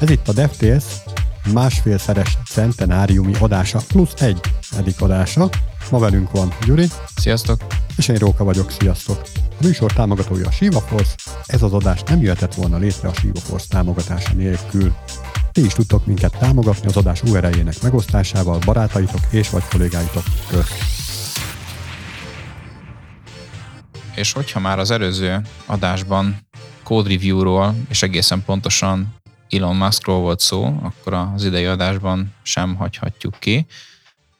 Ez itt a DevTales másfélszeres centenáriumi adása, plusz egy edik adása. Ma velünk van Gyuri. Sziasztok! És én Róka vagyok, sziasztok! A műsor támogatója a Shiva Force. Ez az adás nem jöhetett volna létre a Shiva Force támogatása nélkül. Ti is tudtok minket támogatni az adás URL-jének megosztásával barátaitok és vagy kollégáitok közt. És hogyha már az előző adásban code review-ról és egészen pontosan Elon Muskról volt szó, akkor az idei adásban sem hagyhatjuk ki,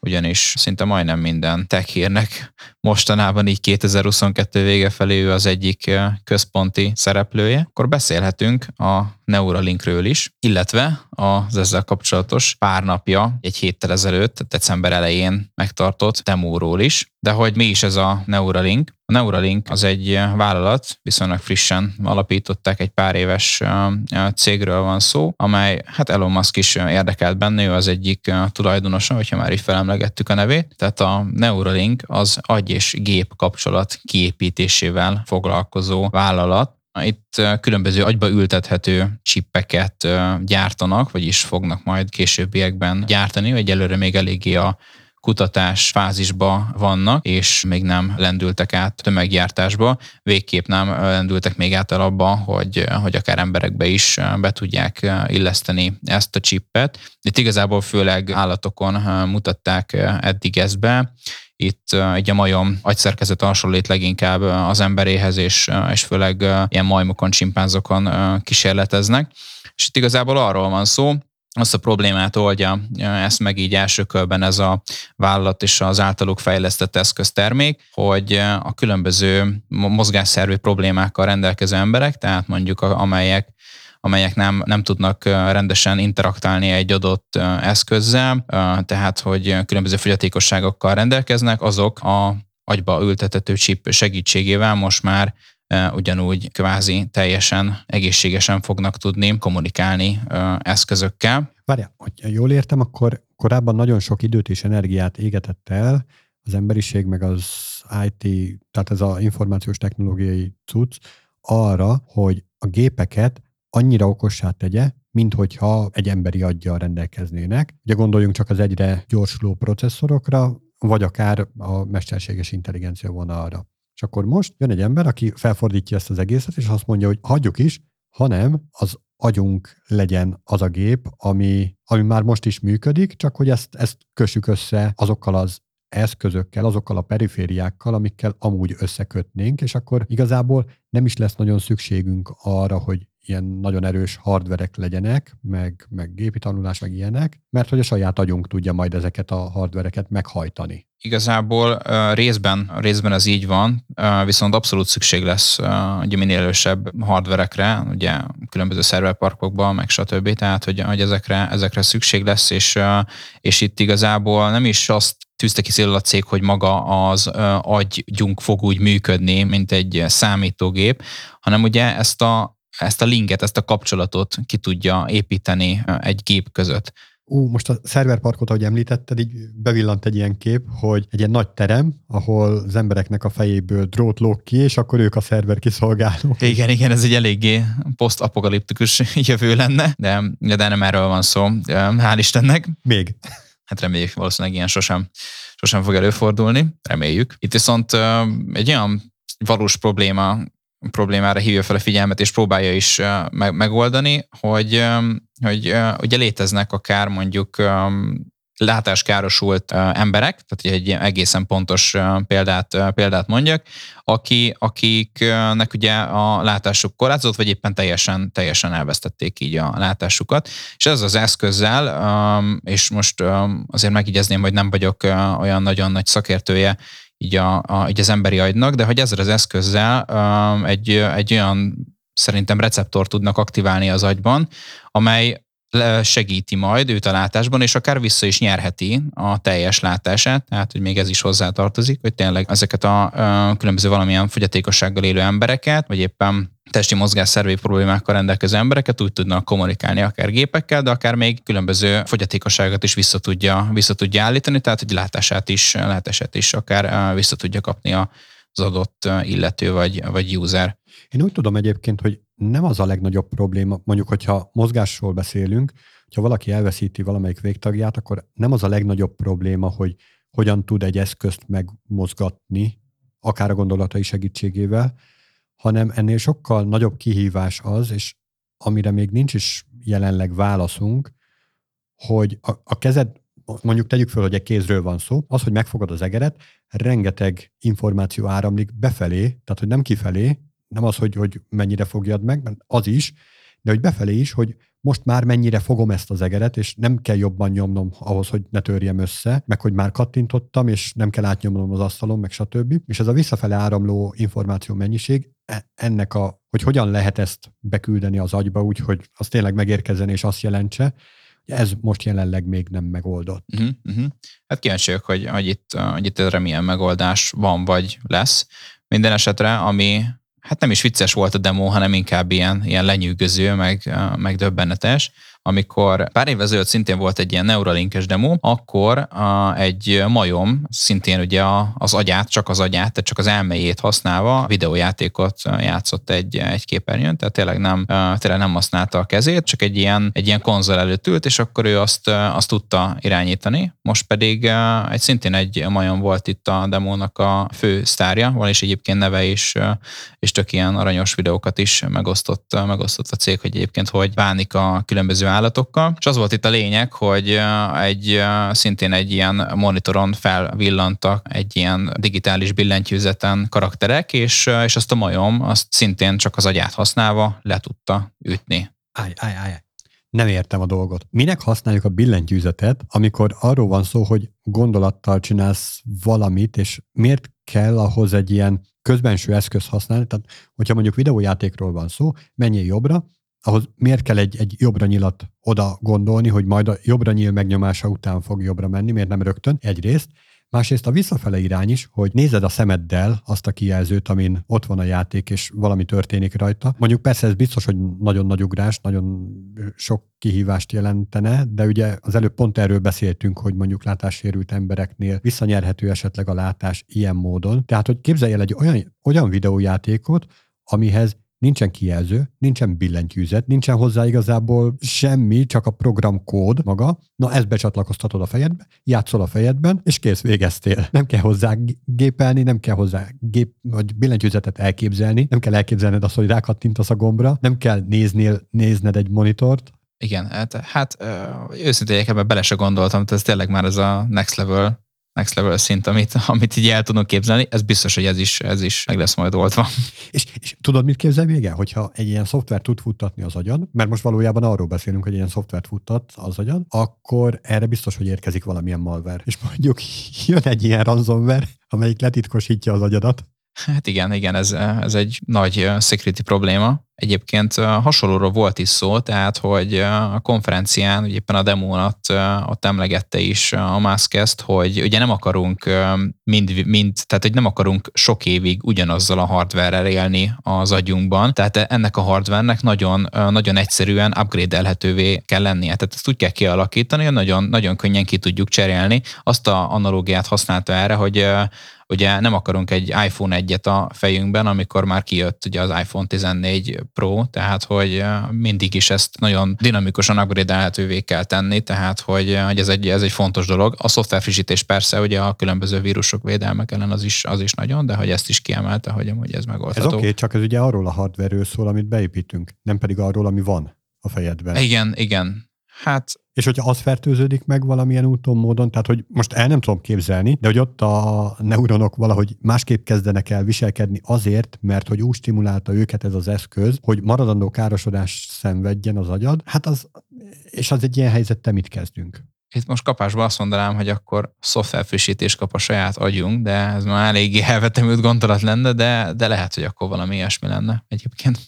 ugyanis szinte majdnem minden tech hírnek mostanában így 2022 vége felé ő az egyik központi szereplője, akkor beszélhetünk a Neuralinkről is, illetve az ezzel kapcsolatos pár napja, egy héttel ezelőtt, december elején megtartott demóról is. De hogy mi is ez a Neuralink? A Neuralink az egy vállalat, viszonylag frissen alapították, egy pár éves cégről van szó, amely hát Elon Musk is érdekelt benne, ő az egyik tulajdonosa, hogyha már így felemlegettük a nevét. Tehát a Neuralink az agy és gép kapcsolat kiépítésével foglalkozó vállalat, itt különböző agyba ültethető csippeket gyártanak, vagyis fognak majd későbbiekben gyártani, vagy előre még eléggé a kutatás fázisba vannak, és még nem lendültek át tömeggyártásba, végképp nem lendültek még át el abba, hogy, hogy akár emberekbe is be tudják illeszteni ezt a csippet. Itt igazából főleg állatokon mutatták eddig ezt be, itt egy a majom agyszerkezet hasonlít leginkább az emberéhez, és, és főleg ilyen majmokon, csimpánzokon kísérleteznek. És itt igazából arról van szó, azt a problémát oldja ezt meg így első körben ez a vállalat és az általuk fejlesztett eszköztermék, hogy a különböző mozgásszervi problémákkal rendelkező emberek, tehát mondjuk amelyek amelyek nem, nem tudnak rendesen interaktálni egy adott eszközzel, tehát hogy különböző fogyatékosságokkal rendelkeznek, azok a agyba ültetető chip segítségével most már ugyanúgy kvázi teljesen egészségesen fognak tudni kommunikálni eszközökkel. Várjál, hogy jól értem, akkor korábban nagyon sok időt és energiát égetett el az emberiség, meg az IT, tehát ez az információs technológiai cucc arra, hogy a gépeket annyira okossá tegye, mint hogyha egy emberi aggyal rendelkeznének. Ugye gondoljunk csak az egyre gyorsuló processzorokra, vagy akár a mesterséges intelligencia vonalra. És akkor most jön egy ember, aki felfordítja ezt az egészet, és azt mondja, hogy hagyjuk is, hanem az agyunk legyen az a gép, ami, ami már most is működik, csak hogy ezt, ezt kössük össze azokkal az eszközökkel, azokkal a perifériákkal, amikkel amúgy összekötnénk, és akkor igazából nem is lesz nagyon szükségünk arra, hogy ilyen nagyon erős hardverek legyenek, meg, meg gépi tanulás, meg ilyenek, mert hogy a saját agyunk tudja majd ezeket a hardvereket meghajtani. Igazából részben, részben ez így van, viszont abszolút szükség lesz ugye minél erősebb hardverekre, ugye különböző szerverparkokban, meg stb. Tehát, hogy, hogy ezekre, ezekre szükség lesz, és, és itt igazából nem is azt tűzte ki a cég, hogy maga az agygyunk fog úgy működni, mint egy számítógép, hanem ugye ezt a ezt a linket, ezt a kapcsolatot ki tudja építeni egy gép között. Ú, most a szerverparkot, ahogy említetted, így bevillant egy ilyen kép, hogy egy ilyen nagy terem, ahol az embereknek a fejéből drót lóg ki, és akkor ők a szerver kiszolgálók. Igen, igen, ez egy eléggé posztapokaliptikus jövő lenne, de, de nem erről van szó, hál' Istennek. Még. Hát reméljük, valószínűleg ilyen sosem, sosem fog előfordulni, reméljük. Itt viszont egy olyan valós probléma problémára hívja fel a figyelmet, és próbálja is megoldani, hogy, hogy ugye léteznek akár mondjuk látáskárosult emberek, tehát egy egészen pontos példát, példát mondjak, aki, akiknek ugye a látásuk korlátozott, vagy éppen teljesen, teljesen elvesztették így a látásukat. És ez az eszközzel, és most azért megjegyezném, hogy nem vagyok olyan nagyon nagy szakértője így, a, a, így az emberi agynak, de hogy ezzel az eszközzel um, egy, egy olyan szerintem receptor tudnak aktiválni az agyban, amely segíti majd őt a látásban, és akár vissza is nyerheti a teljes látását, tehát hogy még ez is hozzá tartozik, hogy tényleg ezeket a, a különböző valamilyen fogyatékossággal élő embereket, vagy éppen testi mozgásszervi problémákkal rendelkező embereket úgy tudnak kommunikálni akár gépekkel, de akár még különböző fogyatékosságokat is vissza tudja, vissza tudja állítani, tehát hogy látását is, látását is akár vissza tudja kapni az adott illető vagy, vagy user. Én úgy tudom egyébként, hogy nem az a legnagyobb probléma, mondjuk, hogyha mozgásról beszélünk, ha valaki elveszíti valamelyik végtagját, akkor nem az a legnagyobb probléma, hogy hogyan tud egy eszközt megmozgatni, akár a gondolatai segítségével, hanem ennél sokkal nagyobb kihívás az, és amire még nincs is jelenleg válaszunk, hogy a, a kezed, mondjuk tegyük föl, hogy egy kézről van szó, az, hogy megfogod az egeret, rengeteg információ áramlik befelé, tehát hogy nem kifelé, nem az, hogy, hogy mennyire fogjad meg, mert az is, de hogy befelé is, hogy most már mennyire fogom ezt az egeret, és nem kell jobban nyomnom ahhoz, hogy ne törjem össze, meg hogy már kattintottam, és nem kell átnyomnom az asztalon, meg stb. És ez a visszafele áramló információ mennyiség, e, ennek a, hogy hogyan lehet ezt beküldeni az agyba úgy, hogy az tényleg megérkezzen és azt jelentse, ez most jelenleg még nem megoldott. Uh-huh, uh-huh. Hát kíváncsi hogy, hogy, itt, hogy itt erre milyen megoldás van vagy lesz. Minden esetre, ami hát nem is vicces volt a demo, hanem inkább ilyen, ilyen lenyűgöző, meg, meg döbbenetes amikor pár évvel ezelőtt szintén volt egy ilyen Neuralinkes demo, akkor a, egy majom szintén ugye a, az agyát, csak az agyát, tehát csak az elméjét használva videójátékot játszott egy, egy képernyőn, tehát tényleg nem, tényleg nem használta a kezét, csak egy ilyen, egy ilyen konzol előtt ült, és akkor ő azt, azt tudta irányítani. Most pedig egy szintén egy majom volt itt a demónak a fő sztárja, van is egyébként neve is, és tök ilyen aranyos videókat is megosztott, megosztott a cég, hogy egyébként hogy bánik a különböző állatokkal. És az volt itt a lényeg, hogy egy szintén egy ilyen monitoron felvillantak egy ilyen digitális billentyűzeten karakterek, és, és azt a majom azt szintén csak az agyát használva le tudta ütni. Állj, állj, állj. Nem értem a dolgot. Minek használjuk a billentyűzetet, amikor arról van szó, hogy gondolattal csinálsz valamit, és miért kell ahhoz egy ilyen közbenső eszköz használni? Tehát, hogyha mondjuk videójátékról van szó, menjél jobbra, ahhoz miért kell egy, egy jobbra nyilat oda gondolni, hogy majd a jobbra nyíl megnyomása után fog jobbra menni, miért nem rögtön? Egyrészt. Másrészt a visszafele irány is, hogy nézed a szemeddel azt a kijelzőt, amin ott van a játék, és valami történik rajta. Mondjuk persze ez biztos, hogy nagyon nagy ugrás, nagyon sok kihívást jelentene, de ugye az előbb pont erről beszéltünk, hogy mondjuk látássérült embereknél visszanyerhető esetleg a látás ilyen módon. Tehát, hogy képzelj el egy olyan, olyan videójátékot, amihez nincsen kijelző, nincsen billentyűzet, nincsen hozzá igazából semmi, csak a programkód maga. Na, ezt becsatlakoztatod a fejedbe, játszol a fejedben, és kész, végeztél. Nem kell hozzá gépelni, nem kell hozzá gép, vagy billentyűzetet elképzelni, nem kell elképzelned azt, hogy rákattintasz a gombra, nem kell néznél, nézned egy monitort, igen, hát, hát őszintén ebben bele se gondoltam, tehát ez tényleg már ez a next level next level szint, amit, amit így el tudunk képzelni, ez biztos, hogy ez is, ez is meg lesz majd oldva. És, és tudod, mit képzel még el? Hogyha egy ilyen szoftvert tud futtatni az agyad, mert most valójában arról beszélünk, hogy ilyen szoftvert futtat az agyad, akkor erre biztos, hogy érkezik valamilyen malware. És mondjuk jön egy ilyen ransomware, amelyik letitkosítja az agyadat, Hát igen, igen, ez, ez egy nagy security probléma. Egyébként hasonlóról volt is szó, tehát hogy a konferencián, ugye éppen a demónat ott emlegette is a Musk ezt, hogy ugye nem akarunk mind, mind, tehát hogy nem akarunk sok évig ugyanazzal a hardware élni az agyunkban, tehát ennek a hardware-nek nagyon, nagyon egyszerűen upgrade-elhetővé kell lennie. Tehát ezt úgy kell kialakítani, hogy nagyon, nagyon könnyen ki tudjuk cserélni. Azt a analógiát használta erre, hogy ugye nem akarunk egy iPhone 1-et a fejünkben, amikor már kijött ugye az iPhone 14 Pro, tehát hogy mindig is ezt nagyon dinamikusan upgrade kell tenni, tehát hogy, hogy ez, egy, ez egy fontos dolog. A szoftverfrissítés persze ugye a különböző vírusok védelmek ellen az is, az is nagyon, de hogy ezt is kiemelte, hogy amúgy ez megoldható. Ez oké, okay, csak ez ugye arról a hardware szól, amit beépítünk, nem pedig arról, ami van a fejedben. Igen, igen. Hát és hogyha az fertőződik meg valamilyen úton, módon, tehát hogy most el nem tudom képzelni, de hogy ott a neuronok valahogy másképp kezdenek el viselkedni azért, mert hogy úgy stimulálta őket ez az eszköz, hogy maradandó károsodás szenvedjen az agyad, hát az, és az egy ilyen helyzettel mit kezdünk? Itt most kapásban azt mondanám, hogy akkor szoftverfrissítés kap a saját agyunk, de ez már eléggé elvetemült gondolat lenne, de, de lehet, hogy akkor valami ilyesmi lenne egyébként.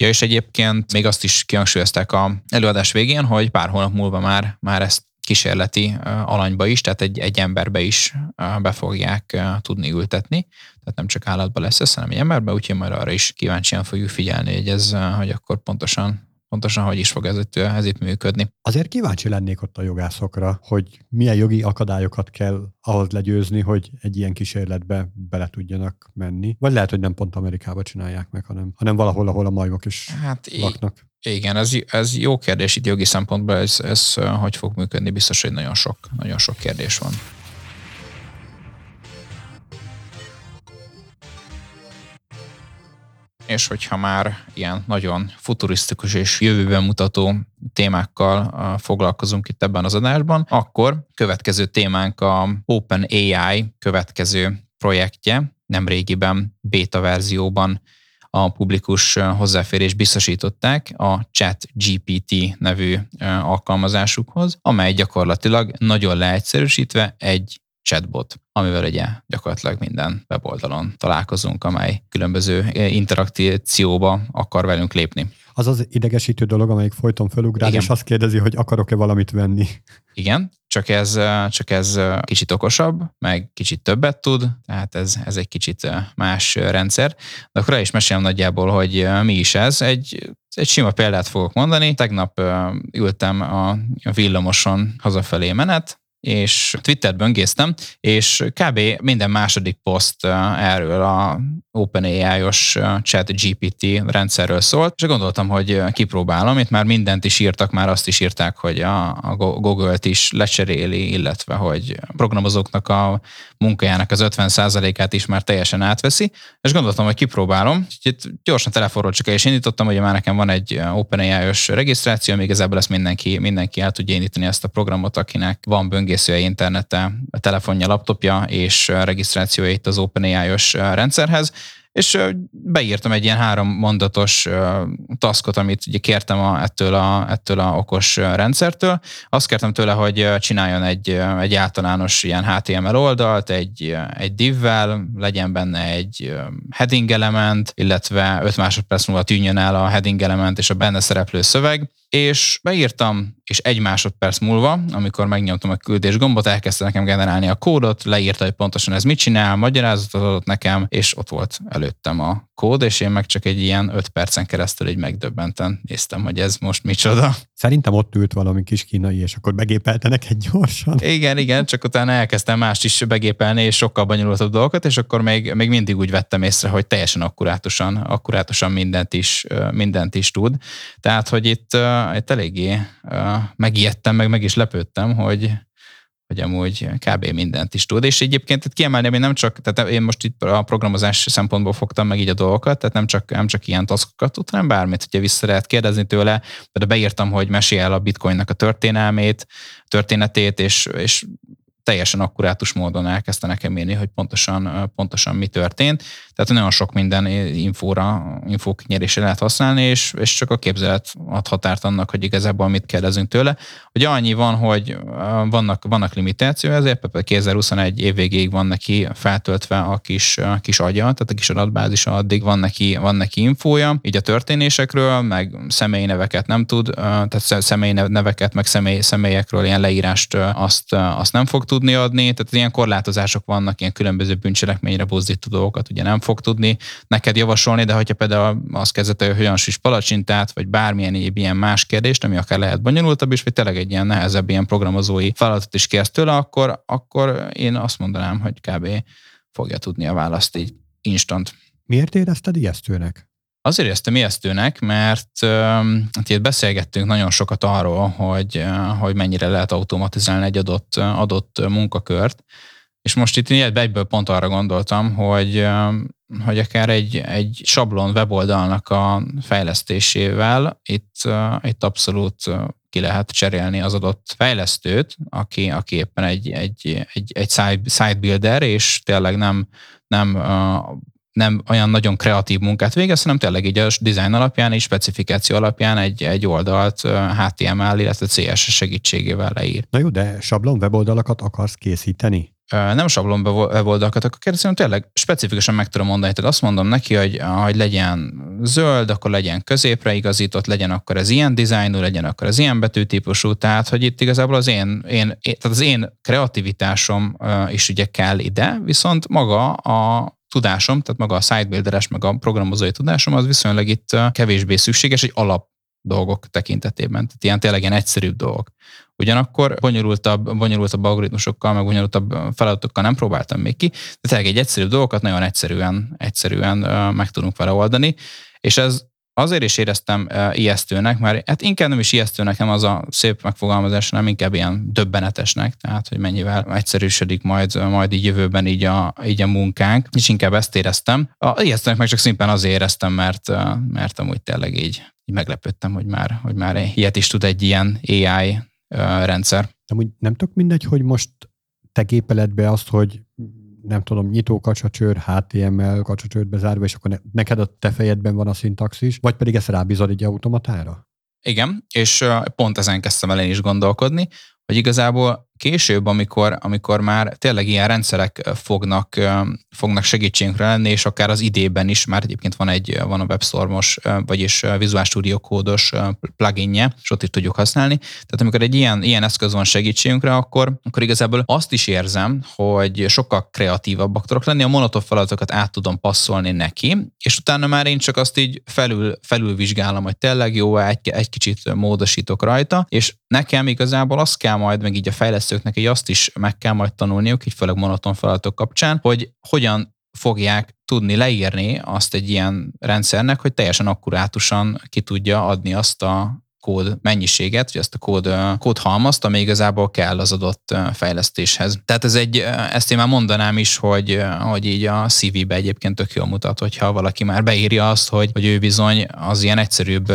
Ja, és egyébként még azt is kihangsúlyozták a előadás végén, hogy pár hónap múlva már, már ezt kísérleti alanyba is, tehát egy, egy emberbe is be fogják tudni ültetni. Tehát nem csak állatba lesz ez, hanem egy emberbe, úgyhogy majd arra is kíváncsian fogjuk figyelni, hogy ez, hogy akkor pontosan pontosan hogy is fog ez itt, ez itt működni. Azért kíváncsi lennék ott a jogászokra, hogy milyen jogi akadályokat kell ahhoz legyőzni, hogy egy ilyen kísérletbe bele tudjanak menni. Vagy lehet, hogy nem pont Amerikába csinálják meg, hanem, hanem valahol, ahol a majmok is hát laknak. Igen, ez, ez jó kérdés itt jogi szempontból, ez, ez hogy fog működni, biztos, hogy nagyon sok, nagyon sok kérdés van. És hogyha már ilyen nagyon futurisztikus és jövőben mutató témákkal foglalkozunk itt ebben az adásban, akkor következő témánk a Open AI következő projektje, nem régiben beta verzióban a publikus hozzáférés biztosították a Chat GPT nevű alkalmazásukhoz, amely gyakorlatilag nagyon leegyszerűsítve egy chatbot, amivel ugye gyakorlatilag minden weboldalon találkozunk, amely különböző interakcióba akar velünk lépni. Az az idegesítő dolog, amelyik folyton fölugrál, Igen. és azt kérdezi, hogy akarok-e valamit venni. Igen, csak ez, csak ez kicsit okosabb, meg kicsit többet tud, tehát ez, ez egy kicsit más rendszer. De akkor is mesélem nagyjából, hogy mi is ez. Egy, egy sima példát fogok mondani. Tegnap ültem a villamoson hazafelé menet, és Twittert böngésztem, és kb. minden második poszt erről a OpenAI-os chat GPT rendszerről szólt, és gondoltam, hogy kipróbálom, itt már mindent is írtak, már azt is írták, hogy a, Google-t is lecseréli, illetve hogy programozóknak a munkájának az 50%-át is már teljesen átveszi, és gondoltam, hogy kipróbálom. Itt gyorsan telefonról csak el is indítottam, hogy már nekem van egy OpenAI-os regisztráció, még igazából ezt mindenki, mindenki el tudja indítani ezt a programot, akinek van böngészője internete, a telefonja, laptopja és regisztrációja itt az OpenAI-os rendszerhez és beírtam egy ilyen három mondatos taskot, amit ugye kértem a, ettől, a, ettől a okos rendszertől. Azt kértem tőle, hogy csináljon egy, egy általános ilyen HTML oldalt, egy, egy divvel, legyen benne egy heading element, illetve 5 másodperc múlva tűnjön el a heading element és a benne szereplő szöveg, és beírtam, és egy másodperc múlva, amikor megnyomtam a küldés gombot, elkezdte nekem generálni a kódot, leírta, hogy pontosan ez mit csinál, magyarázatot adott nekem, és ott volt előttem a kód, és én meg csak egy ilyen öt percen keresztül egy megdöbbenten néztem, hogy ez most micsoda. Szerintem ott ült valami kis kínai, és akkor begépelte neked gyorsan. Igen, igen, csak utána elkezdtem mást is begépelni, és sokkal bonyolultabb dolgokat, és akkor még, még mindig úgy vettem észre, hogy teljesen akkurátusan, akkurátusan mindent is, mindent is tud. Tehát, hogy itt, itt eléggé megijedtem, meg meg is lepődtem, hogy, hogy amúgy kb. mindent is tud. És egyébként itt kiemelném, hogy nem csak, tehát én most itt a programozás szempontból fogtam meg így a dolgokat, tehát nem csak, nem csak ilyen taskokat tud, hanem bármit, ugye vissza lehet kérdezni tőle, de beírtam, hogy mesél el a bitcoinnak a történelmét, történetét, és, és teljesen akkurátus módon elkezdte nekem írni, hogy pontosan, pontosan mi történt. Tehát nagyon sok minden infóra, infók nyerésre lehet használni, és, és csak a képzelet ad határt annak, hogy igazából mit kérdezünk tőle. Ugye annyi van, hogy vannak, vannak limitáció, ezért 2021 év végéig van neki feltöltve a kis, a kis agya, tehát a kis adatbázis addig van neki, van neki infója, így a történésekről, meg személyi neveket nem tud, tehát személyi neveket, meg személy, személyekről ilyen leírást azt, azt nem fog tudni adni, tehát ilyen korlátozások vannak, ilyen különböző bűncselekményre buzdító dolgokat ugye nem fog tudni neked javasolni, de hogyha például azt kezdete, hogy olyan süs palacsintát, vagy bármilyen ilyen más kérdést, ami akár lehet bonyolultabb is, vagy tényleg egy ilyen nehezebb ilyen programozói feladatot is kérsz tőle, akkor, akkor én azt mondanám, hogy kb. fogja tudni a választ így instant. Miért érezted ijesztőnek? Azért éreztem ijesztőnek, mert hát itt beszélgettünk nagyon sokat arról, hogy, hogy mennyire lehet automatizálni egy adott, adott munkakört, és most itt egyből pont arra gondoltam, hogy, hogy akár egy, egy sablon weboldalnak a fejlesztésével itt, itt abszolút ki lehet cserélni az adott fejlesztőt, aki, aki éppen egy, egy, egy, egy site builder, és tényleg nem, nem nem olyan nagyon kreatív munkát végez, hanem tényleg így a design alapján és specifikáció alapján egy, egy oldalt HTML, illetve CSS segítségével leír. Na jó, de sablon weboldalakat akarsz készíteni? nem sablon weboldalakat akkor kérdezem, tényleg specifikusan meg tudom mondani, tehát azt mondom neki, hogy, hogy legyen zöld, akkor legyen középre igazított, legyen akkor ez ilyen dizájnú, legyen akkor ez ilyen betűtípusú, tehát hogy itt igazából az én, én, tehát az én kreativitásom is ugye kell ide, viszont maga a tudásom, tehát maga a sitebuilderes, meg a programozói tudásom, az viszonylag itt kevésbé szükséges, egy alap dolgok tekintetében. Tehát ilyen tényleg ilyen egyszerűbb dolgok. Ugyanakkor bonyolultabb, bonyolultabb algoritmusokkal, meg bonyolultabb feladatokkal nem próbáltam még ki, de tényleg egy egyszerű dolgokat nagyon egyszerűen, egyszerűen meg tudunk vele oldani, és ez azért is éreztem ijesztőnek, mert hát inkább nem is ijesztő nekem az a szép megfogalmazás, nem inkább ilyen döbbenetesnek, tehát hogy mennyivel egyszerűsödik majd, majd így jövőben így a, így a munkánk, és inkább ezt éreztem. A ijesztőnek meg csak szimplán azért éreztem, mert, mert amúgy tényleg így, így meglepődtem, hogy már, hogy már ilyet is tud egy ilyen AI rendszer. úgy nem tök mindegy, hogy most te gépeled be azt, hogy nem tudom, nyitó kacsacsőr, HTML kacsacsőrbe zárva, és akkor neked a te fejedben van a szintaxis, vagy pedig ezt rábízod egy automatára? Igen, és pont ezen kezdtem el én is gondolkodni, hogy igazából később, amikor, amikor már tényleg ilyen rendszerek fognak, fognak segítségünkre lenni, és akár az idében is, már egyébként van egy van a WebStormos, vagyis Visual Studio kódos pluginje, és ott is tudjuk használni. Tehát amikor egy ilyen, ilyen eszköz van segítségünkre, akkor, akkor igazából azt is érzem, hogy sokkal kreatívabbak tudok lenni, a monoton feladatokat át tudom passzolni neki, és utána már én csak azt így felül, felülvizsgálom, hogy tényleg jó, egy, egy kicsit módosítok rajta, és nekem igazából azt kell majd, meg így a fejlesztő fejlesztőknek így azt is meg kell majd tanulniuk, így főleg monoton feladatok kapcsán, hogy hogyan fogják tudni leírni azt egy ilyen rendszernek, hogy teljesen akkurátusan ki tudja adni azt a kód mennyiséget, vagy azt a kód, kódhalmazt, ami igazából kell az adott fejlesztéshez. Tehát ez egy, ezt én már mondanám is, hogy, hogy így a CV-be egyébként tök jól mutat, hogyha valaki már beírja azt, hogy, hogy ő bizony az ilyen egyszerűbb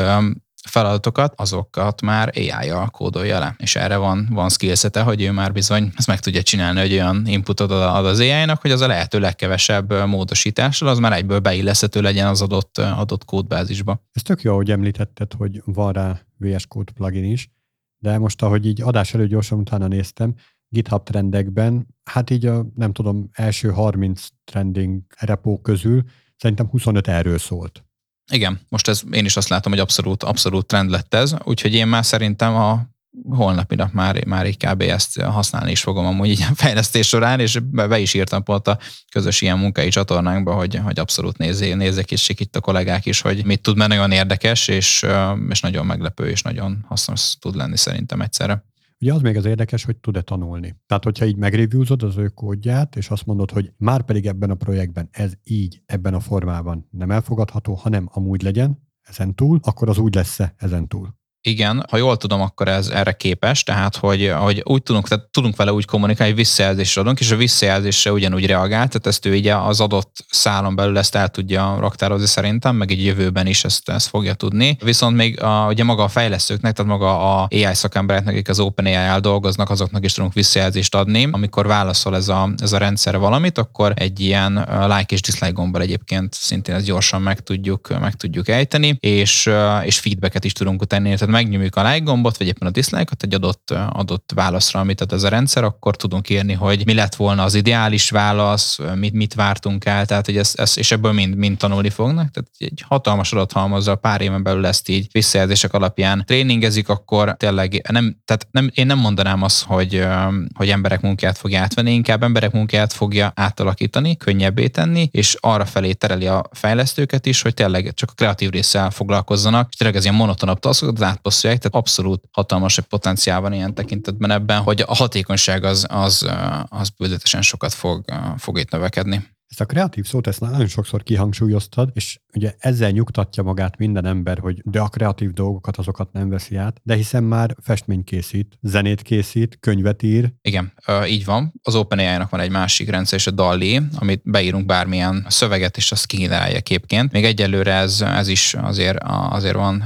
feladatokat, azokat már AI-jal kódolja le. És erre van, van skillsete, hogy ő már bizony ezt meg tudja csinálni, hogy olyan inputot ad az AI-nak, hogy az a lehető legkevesebb módosítással az már egyből beilleszthető legyen az adott, adott kódbázisba. Ez tök jó, hogy említetted, hogy van rá VS Code plugin is, de most, ahogy így adás előtt gyorsan utána néztem, GitHub trendekben, hát így a, nem tudom, első 30 trending repó közül szerintem 25 erről szólt. Igen, most ez, én is azt látom, hogy abszolút, abszolút trend lett ez, úgyhogy én már szerintem a holnapi nap már, már így kb. ezt használni is fogom amúgy így a fejlesztés során, és be is írtam pont a közös ilyen munkai csatornánkba, hogy, hogy abszolút nézzék, nézzék is itt a kollégák is, hogy mit tud, mert nagyon érdekes, és, és nagyon meglepő, és nagyon hasznos tud lenni szerintem egyszerre. Ugye az még az érdekes, hogy tud-e tanulni. Tehát, hogyha így megreviewzod az ő kódját, és azt mondod, hogy már pedig ebben a projektben ez így, ebben a formában nem elfogadható, hanem amúgy legyen, ezen túl, akkor az úgy lesz-e ezen túl. Igen, ha jól tudom, akkor ez erre képes, tehát hogy, hogy úgy tudunk, tehát tudunk vele úgy kommunikálni, hogy visszajelzést adunk, és a visszajelzésre ugyanúgy reagál, tehát ezt ő ugye az adott szálon belül ezt el tudja raktározni szerintem, meg egy jövőben is ezt, ezt fogja tudni. Viszont még a, ugye maga a fejlesztőknek, tehát maga a AI szakembereknek, akik az OpenAI-el dolgoznak, azoknak is tudunk visszajelzést adni. Amikor válaszol ez a, ez a rendszer valamit, akkor egy ilyen like és dislike gombbal egyébként szintén ezt gyorsan meg tudjuk, meg tudjuk ejteni, és, és feedbacket is tudunk tenni, tehát megnyomjuk a like gombot, vagy éppen a dislike-ot egy adott, adott válaszra, amit ad ez a rendszer, akkor tudunk írni, hogy mi lett volna az ideális válasz, mit, mit vártunk el, tehát hogy ez, ez, és ebből mind, mind tanulni fognak. Tehát egy hatalmas adathalmazzal pár éven belül ezt így visszajelzések alapján tréningezik, akkor tényleg nem, tehát nem, én nem mondanám azt, hogy, hogy emberek munkáját fogja átvenni, inkább emberek munkáját fogja átalakítani, könnyebbé tenni, és arra felé tereli a fejlesztőket is, hogy tényleg csak a kreatív résszel foglalkozzanak, és tényleg ez ilyen monotonabb taszokat átpasszolják, tehát abszolút hatalmas egy potenciál van ilyen tekintetben ebben, hogy a hatékonyság az, az, az bőzetesen sokat fog, fog itt növekedni. Ezt a kreatív szót ezt nagyon sokszor kihangsúlyoztad, és ugye ezzel nyugtatja magát minden ember, hogy de a kreatív dolgokat azokat nem veszi át, de hiszen már festmény készít, zenét készít, könyvet ír. Igen, így van. Az OpenAI-nak van egy másik rendszer, és a DALI, amit beírunk bármilyen szöveget, és azt kigenerálja képként. Még egyelőre ez, ez is azért, azért van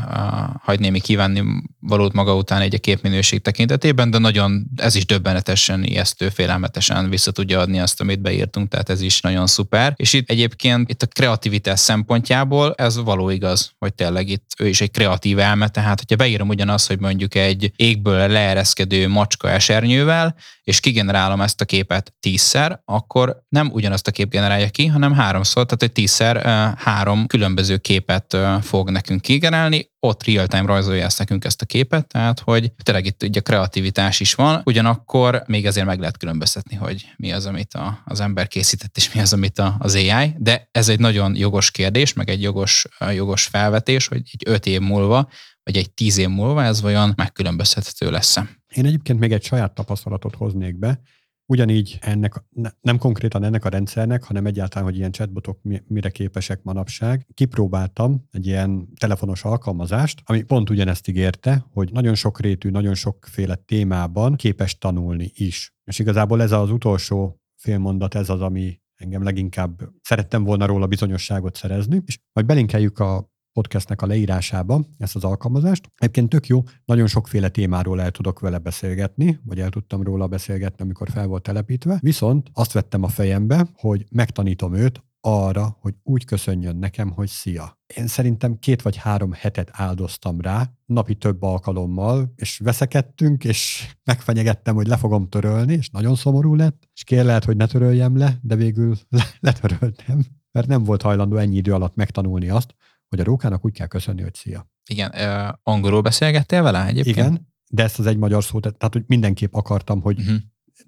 hagy némi kívánni valót maga után egy a képminőség tekintetében, de nagyon ez is döbbenetesen, ijesztő, félelmetesen vissza tudja adni azt, amit beírtunk, tehát ez is nagyon szuper. És itt egyébként itt a kreativitás szempontjából ez való igaz, hogy tényleg itt ő is egy kreatív elme, tehát hogyha beírom ugyanaz, hogy mondjuk egy égből leereszkedő macska esernyővel, és kigenerálom ezt a képet tízszer, akkor nem ugyanazt a kép generálja ki, hanem háromszor, tehát egy tízszer három különböző képet fog nekünk kigenerálni, ott real-time rajzolja ezt nekünk ezt a képet, tehát hogy tényleg itt ugye kreativitás is van, ugyanakkor még azért meg lehet különböztetni, hogy mi az, amit a, az ember készített, és mi az, amit a, az AI, de ez egy nagyon jogos kérdés, meg egy jogos, jogos felvetés, hogy egy öt év múlva, vagy egy tíz év múlva ez vajon megkülönböztethető lesz-e. Én egyébként még egy saját tapasztalatot hoznék be, Ugyanígy ennek, nem konkrétan ennek a rendszernek, hanem egyáltalán, hogy ilyen chatbotok mire képesek manapság. Kipróbáltam egy ilyen telefonos alkalmazást, ami pont ugyanezt ígérte, hogy nagyon sok rétű, nagyon sokféle témában képes tanulni is. És igazából ez az utolsó félmondat, ez az, ami engem leginkább szerettem volna róla bizonyosságot szerezni, és majd belinkeljük a podcastnek a leírásába ezt az alkalmazást. Egyébként tök jó, nagyon sokféle témáról el tudok vele beszélgetni, vagy el tudtam róla beszélgetni, amikor fel volt telepítve. Viszont azt vettem a fejembe, hogy megtanítom őt arra, hogy úgy köszönjön nekem, hogy szia. Én szerintem két vagy három hetet áldoztam rá, napi több alkalommal, és veszekedtünk, és megfenyegettem, hogy le fogom törölni, és nagyon szomorú lett, és kér lehet, hogy ne töröljem le, de végül letöröltem, mert nem volt hajlandó ennyi idő alatt megtanulni azt, hogy a rókának úgy kell köszönni, hogy szia. Igen, angolul beszélgettél vele egyébként? Igen, de ezt az egy magyar szót, tehát hogy mindenképp akartam, hogy uh-huh.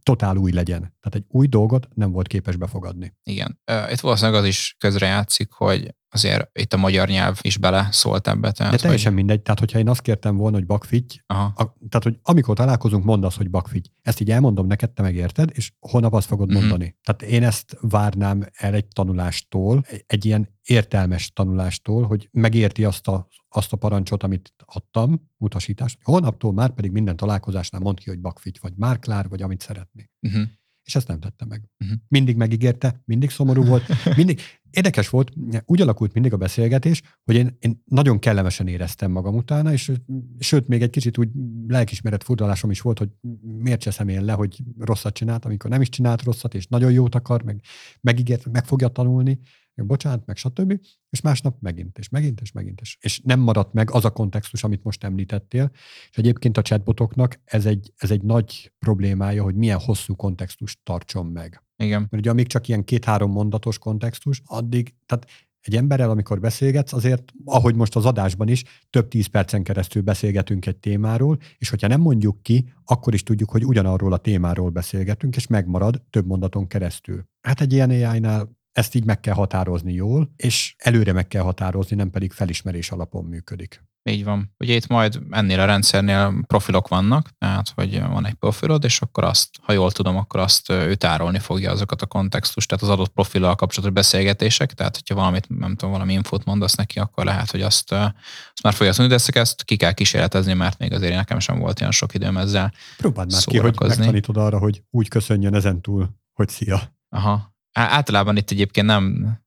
Totál új legyen. Tehát egy új dolgot nem volt képes befogadni. Igen. Itt valószínűleg az is közrejátszik, hogy azért itt a magyar nyelv is bele szólt ebbe. Tehát, De teljesen hogy... mindegy. Tehát, hogyha én azt kértem volna, hogy bakfitty, a, tehát, hogy amikor találkozunk, mondd azt, hogy bakfitty. Ezt így elmondom neked, te megérted, és holnap azt fogod uh-huh. mondani. Tehát én ezt várnám el egy tanulástól, egy, egy ilyen értelmes tanulástól, hogy megérti azt a, azt a parancsot, amit adtam, utasítást. Holnaptól már pedig minden találkozásnál mond ki, hogy bakfitty, vagy már klár, vagy amit szeretné. Uh-huh és ezt nem tette meg. Uh-huh. Mindig megígérte, mindig szomorú volt, mindig. Érdekes volt, úgy alakult mindig a beszélgetés, hogy én, én nagyon kellemesen éreztem magam utána, és sőt, még egy kicsit úgy lelkismeret furdalásom is volt, hogy miért cseszem én le, hogy rosszat csinált, amikor nem is csinált rosszat, és nagyon jót akar, meg megígért, meg fogja tanulni, meg bocsánat, meg stb. És másnap megint, és megint, és megint. És, és nem maradt meg az a kontextus, amit most említettél. És egyébként a chatbotoknak ez egy, ez egy nagy problémája, hogy milyen hosszú kontextust tartson meg. Igen. Mert ugye amíg csak ilyen két-három mondatos kontextus, addig, tehát egy emberrel, amikor beszélgetsz, azért, ahogy most az adásban is, több tíz percen keresztül beszélgetünk egy témáról, és hogyha nem mondjuk ki, akkor is tudjuk, hogy ugyanarról a témáról beszélgetünk, és megmarad több mondaton keresztül. Hát egy ilyen AI-nál ezt így meg kell határozni jól, és előre meg kell határozni, nem pedig felismerés alapon működik. Így van. Ugye itt majd ennél a rendszernél profilok vannak, tehát hogy van egy profilod, és akkor azt, ha jól tudom, akkor azt ő tárolni fogja azokat a kontextust, tehát az adott profillal kapcsolatos beszélgetések, tehát hogyha valamit, nem tudom, valami infót mondasz neki, akkor lehet, hogy azt, azt már fogja tudni, de ezt, ezt ki kell kísérletezni, mert még azért nekem sem volt ilyen sok időm ezzel Próbáld már ki, hogy megtanítod arra, hogy úgy köszönjön ezentúl, hogy szia. Aha, Általában itt egyébként nem,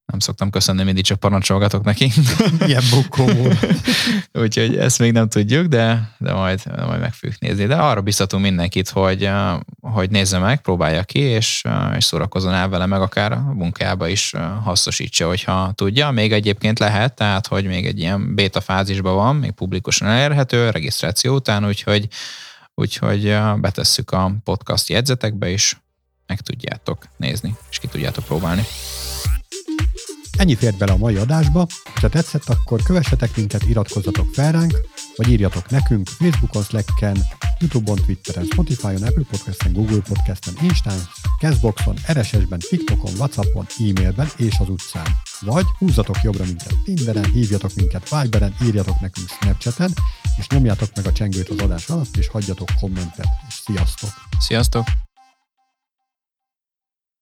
nem szoktam köszönni, mindig csak parancsolgatok neki. Ilyen bukó Úgyhogy ezt még nem tudjuk, de, de majd, majd meg fogjuk nézni. De arra biztatunk mindenkit, hogy, hogy nézze meg, próbálja ki, és, és szórakozzon el vele, meg akár a munkába is hasznosítsa, hogyha tudja. Még egyébként lehet, tehát hogy még egy ilyen beta fázisban van, még publikusan elérhető, regisztráció után, úgyhogy, úgyhogy betesszük a podcast jegyzetekbe is, meg tudjátok nézni, és ki tudjátok próbálni. Ennyi fért bele a mai adásba. Ha tetszett, akkor kövessetek minket, iratkozzatok fel ránk, vagy írjatok nekünk Facebookon, Slacken, Youtube-on, Twitteren, Spotify-on, Apple Podcast-en, Google Podcast-en, Instán, Castboxon, RSS-ben, TikTokon, Whatsappon, e-mailben és az utcán. Vagy húzzatok jobbra minket Tinderen, hívjatok minket Viberen, írjatok nekünk Snapchaten, és nyomjátok meg a csengőt az adás alatt, és hagyjatok kommentet. És sziasztok! Sziasztok!